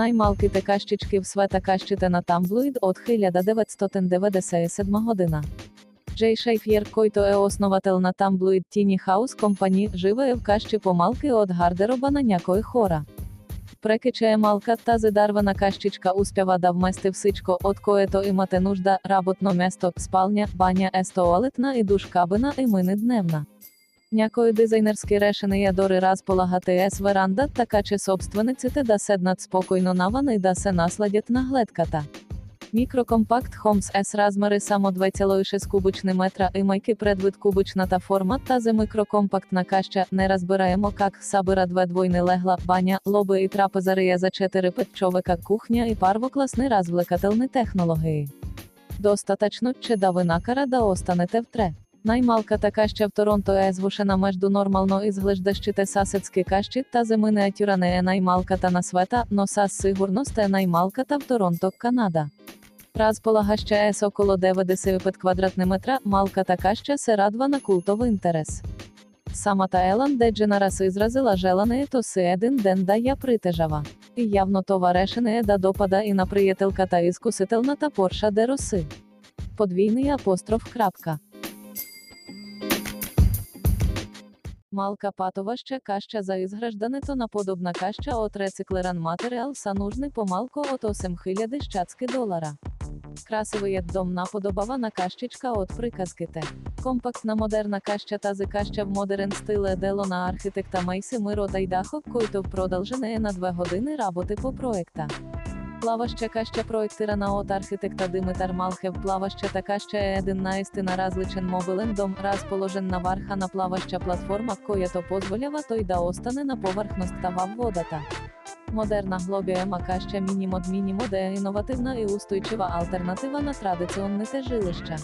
Наймалки те кащички в света кащите на тамблуїд от 1997 година. Джей Шейф'єр Който е основател на тамблуїд Тіні Хаус компані живе в кащі помалки от гардероба на някої хора. Прекичає малка та зидарвана кащичка успява да вмести всичко от което імате нужда, работно место, спальня, баня, естоалетна і душ кабина і мини дневна. Някої дизайнерські решени є дори раз полагати ес веранда, така чи собственниците да седнат спокійно навани да се насладять нагледката. Мікрокомпакт Homes S розміри само 2,6 кубичний метра і майки предвид кубична та формат та зе мікрокомпактна каща, не розбираємо как сабира две двойни легла, баня, лоби і трапезария за 4 човека, кухня і парвокласний розвлекательні технології. Достаточно, чи да ви накара да останете втре. Наймалка така ще в Торонто е звушена между нормално і зглеждащите сасецькі кащі та зими неатюра не е наймалка та на света, но сас сигурно сте наймалка та в Торонто, Канада. Раз полагаща ес около 95 квадратний метра, малка така ще се радва на культовий інтерес. Сама та Елан деджена раз ізразила желане то си един ден да я притежава. І явно това решене е да допада і на приятелка та іскусителна та порша де роси. Подвійний апостроф крапка. Малка патова ще каща за ізграждането наподобна каща от рециклеран матеріал са нужний помалко от 8 хиляди щацки долара. Красивий дом наподобава на кащичка от приказки те. Компактна модерна каща тази каща в модерен стиле дело на архітекта Мейси Миро Дайдахов, който продължене на 2 години работи по проекта. Плаваща каща проектирана от архітекта Димитар Малхев плаваща та каща е един наистина различен мобилен дом, разположен на варха на плаваща платформа, коя то позволява той да остане на повърхността във водата. Модерна сглобяема къща Minimod. Minimod е иновативна і устойчива альтернатива на традиционните жилища.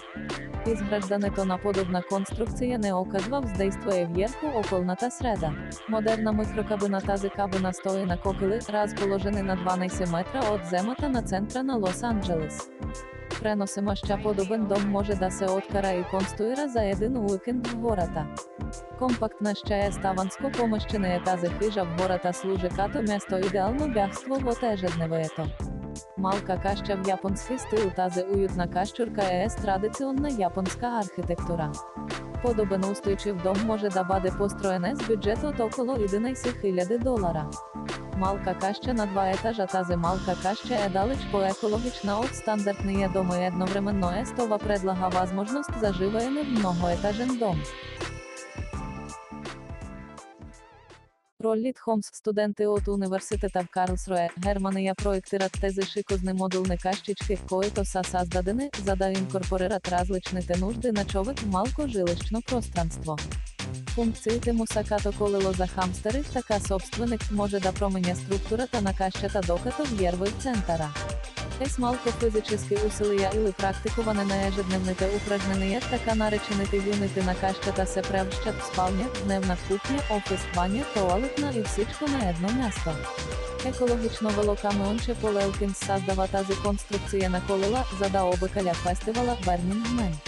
Изграждането на подобна конструкція не оказва въздействие върху околната среда. Модерна микрокабина тази кабина стои на кокили, разположени на 12 метра от земята на центъра на Лос-Анджелес. Преносима ще подобен дом може да се откара и конструира за един уикенд в гората. Компактна ще е ставанско помещене е тази хижа в гората служи като место идеално бягство в ежедневието. Малка каща в японський стил тази уютна кащурка е традиціонна японська архітектура. Подобен устойчив дом може да бъде построене з бюджет от около 11 000 долара. Малка каща на два етажа тази малка каща е далеч по-екологічна от стандартния дом и едновременно е стова предлага възможност за в многоетажен дом. Ролліт Холмс, студенти от університета в Карлсруе, Германия проектират тези шикозни модулни кащички, коїто са създадени, за да инкорпорират различните нужди на човек малко жилищно пространство Функциите му са като колело за хамстери, така собственик може да променя структурата на кащата докато вірви в центъра. Ес малко физически усилия или практикуване на ежедневните упражнения, така наречените юнити на кащата се превръщат в спалня, дневна кухня, офис, баня, туалетна и всичко на едно място. Екологічно велокамеонче Полелкінс създава тази конструкція на колела, за да обикаля фестивала Burning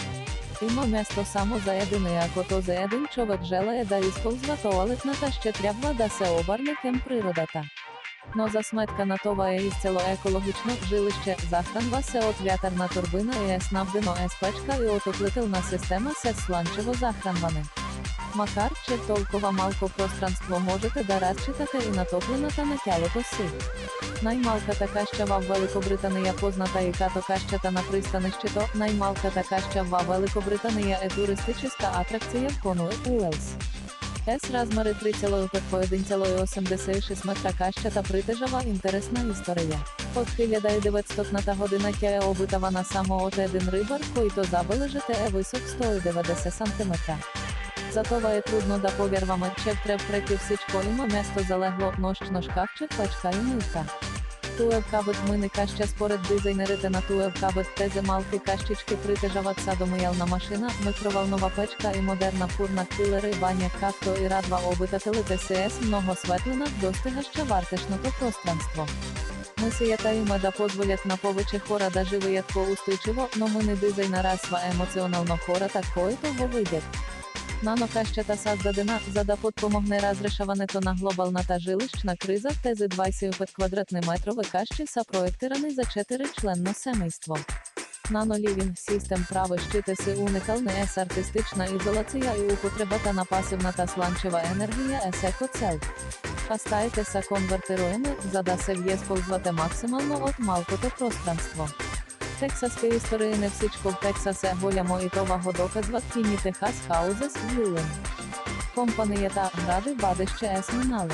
Man. Има место само за един и ако този един човек желає да използва туалетната ще трябва да се обърне към природата. Но за сметка на това е изцело екологично, жилище, захранва се от вятърна турбина и е снабдено е с печка и отоплителна система с слънчево захранване. Макар, в толкова малко пространство можете да разчитате и на топлината на тялото си. Най-малката каща в Великобритания позната и като кащата на пристанището, най-малката каща в Великобритания е туристическа атракция в Конуе, Уелс. С розміри 3,5 по 1,86 метра кащата притежава інтересна історія. От 1900 година тя е обитавана само от един рибар, който забележите е висок 190 см. Затова трудно да повярваме, че втреб преки всичко има место залегло, нощно шкафче, печка і мивка. Туевкабет мини каща според дизайнерите на Туевкабет тези малки кащички притежават садомиялна машина, микроволнова печка і модерна фурна килери баня както і радва обитателите СС много светлина, достигаща вартешното пространство. Мисията има да позволят на повече хора да живеят по-устойчиво, но мы не дизайнера сва емоционално хората, които го видят. Нанокащата sazdadena за да подпомогне разрешаването на глобалната жилищна криза, тези 25 квадратни метрове кащи са проектирани за 4-членно семейство. Nano-Living System прави щити си уникална ес артистична ізоляція і употребата на пасивната сланчева енергія ес екоцел. Остаєте са конвертируємо, за да се в'єсползвати максимально от малкото пространство. Історії не всічко в Texas голямо і того доказва Кіні Техас Хаузес Вілен. Компанія та гради бадище ес минали.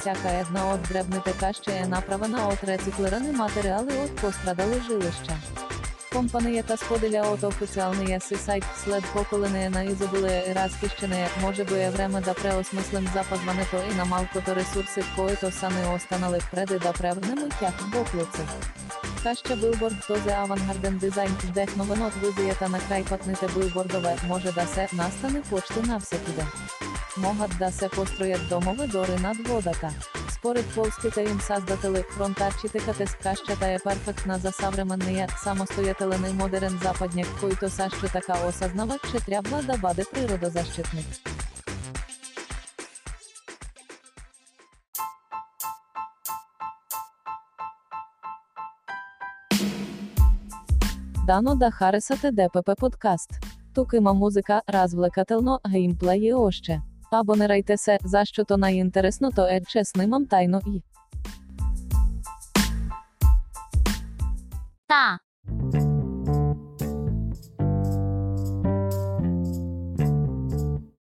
Всяка една от дребните ще е направена от рециклирани матеріали от пострадали жилища. Компанията споделя от официалния си сайт, след поколене на изобилие разхищене, може би е време да преосмислим запазването и на малкото ресурси, които са не останали преди да превърнем тях в буклици. Каща билборд този авангарден дизайн, вдехновен от визията на крайпътните билбордове, може да се настане почти навсякъде. Могат да се построят домове дори над водата. Според полските им създатели, фронтарчите с кащата е перфектна за съвременния, самостоятелен и модерен западняк, който също така осъзнава, че трябва да бъде природозащитник. Дано да харесате ДПП подкаст. Тук има музика, развлекателно, геймплей і още. Абонирайте се, за що то найінтересно, то е, че снимам тайно і. Та,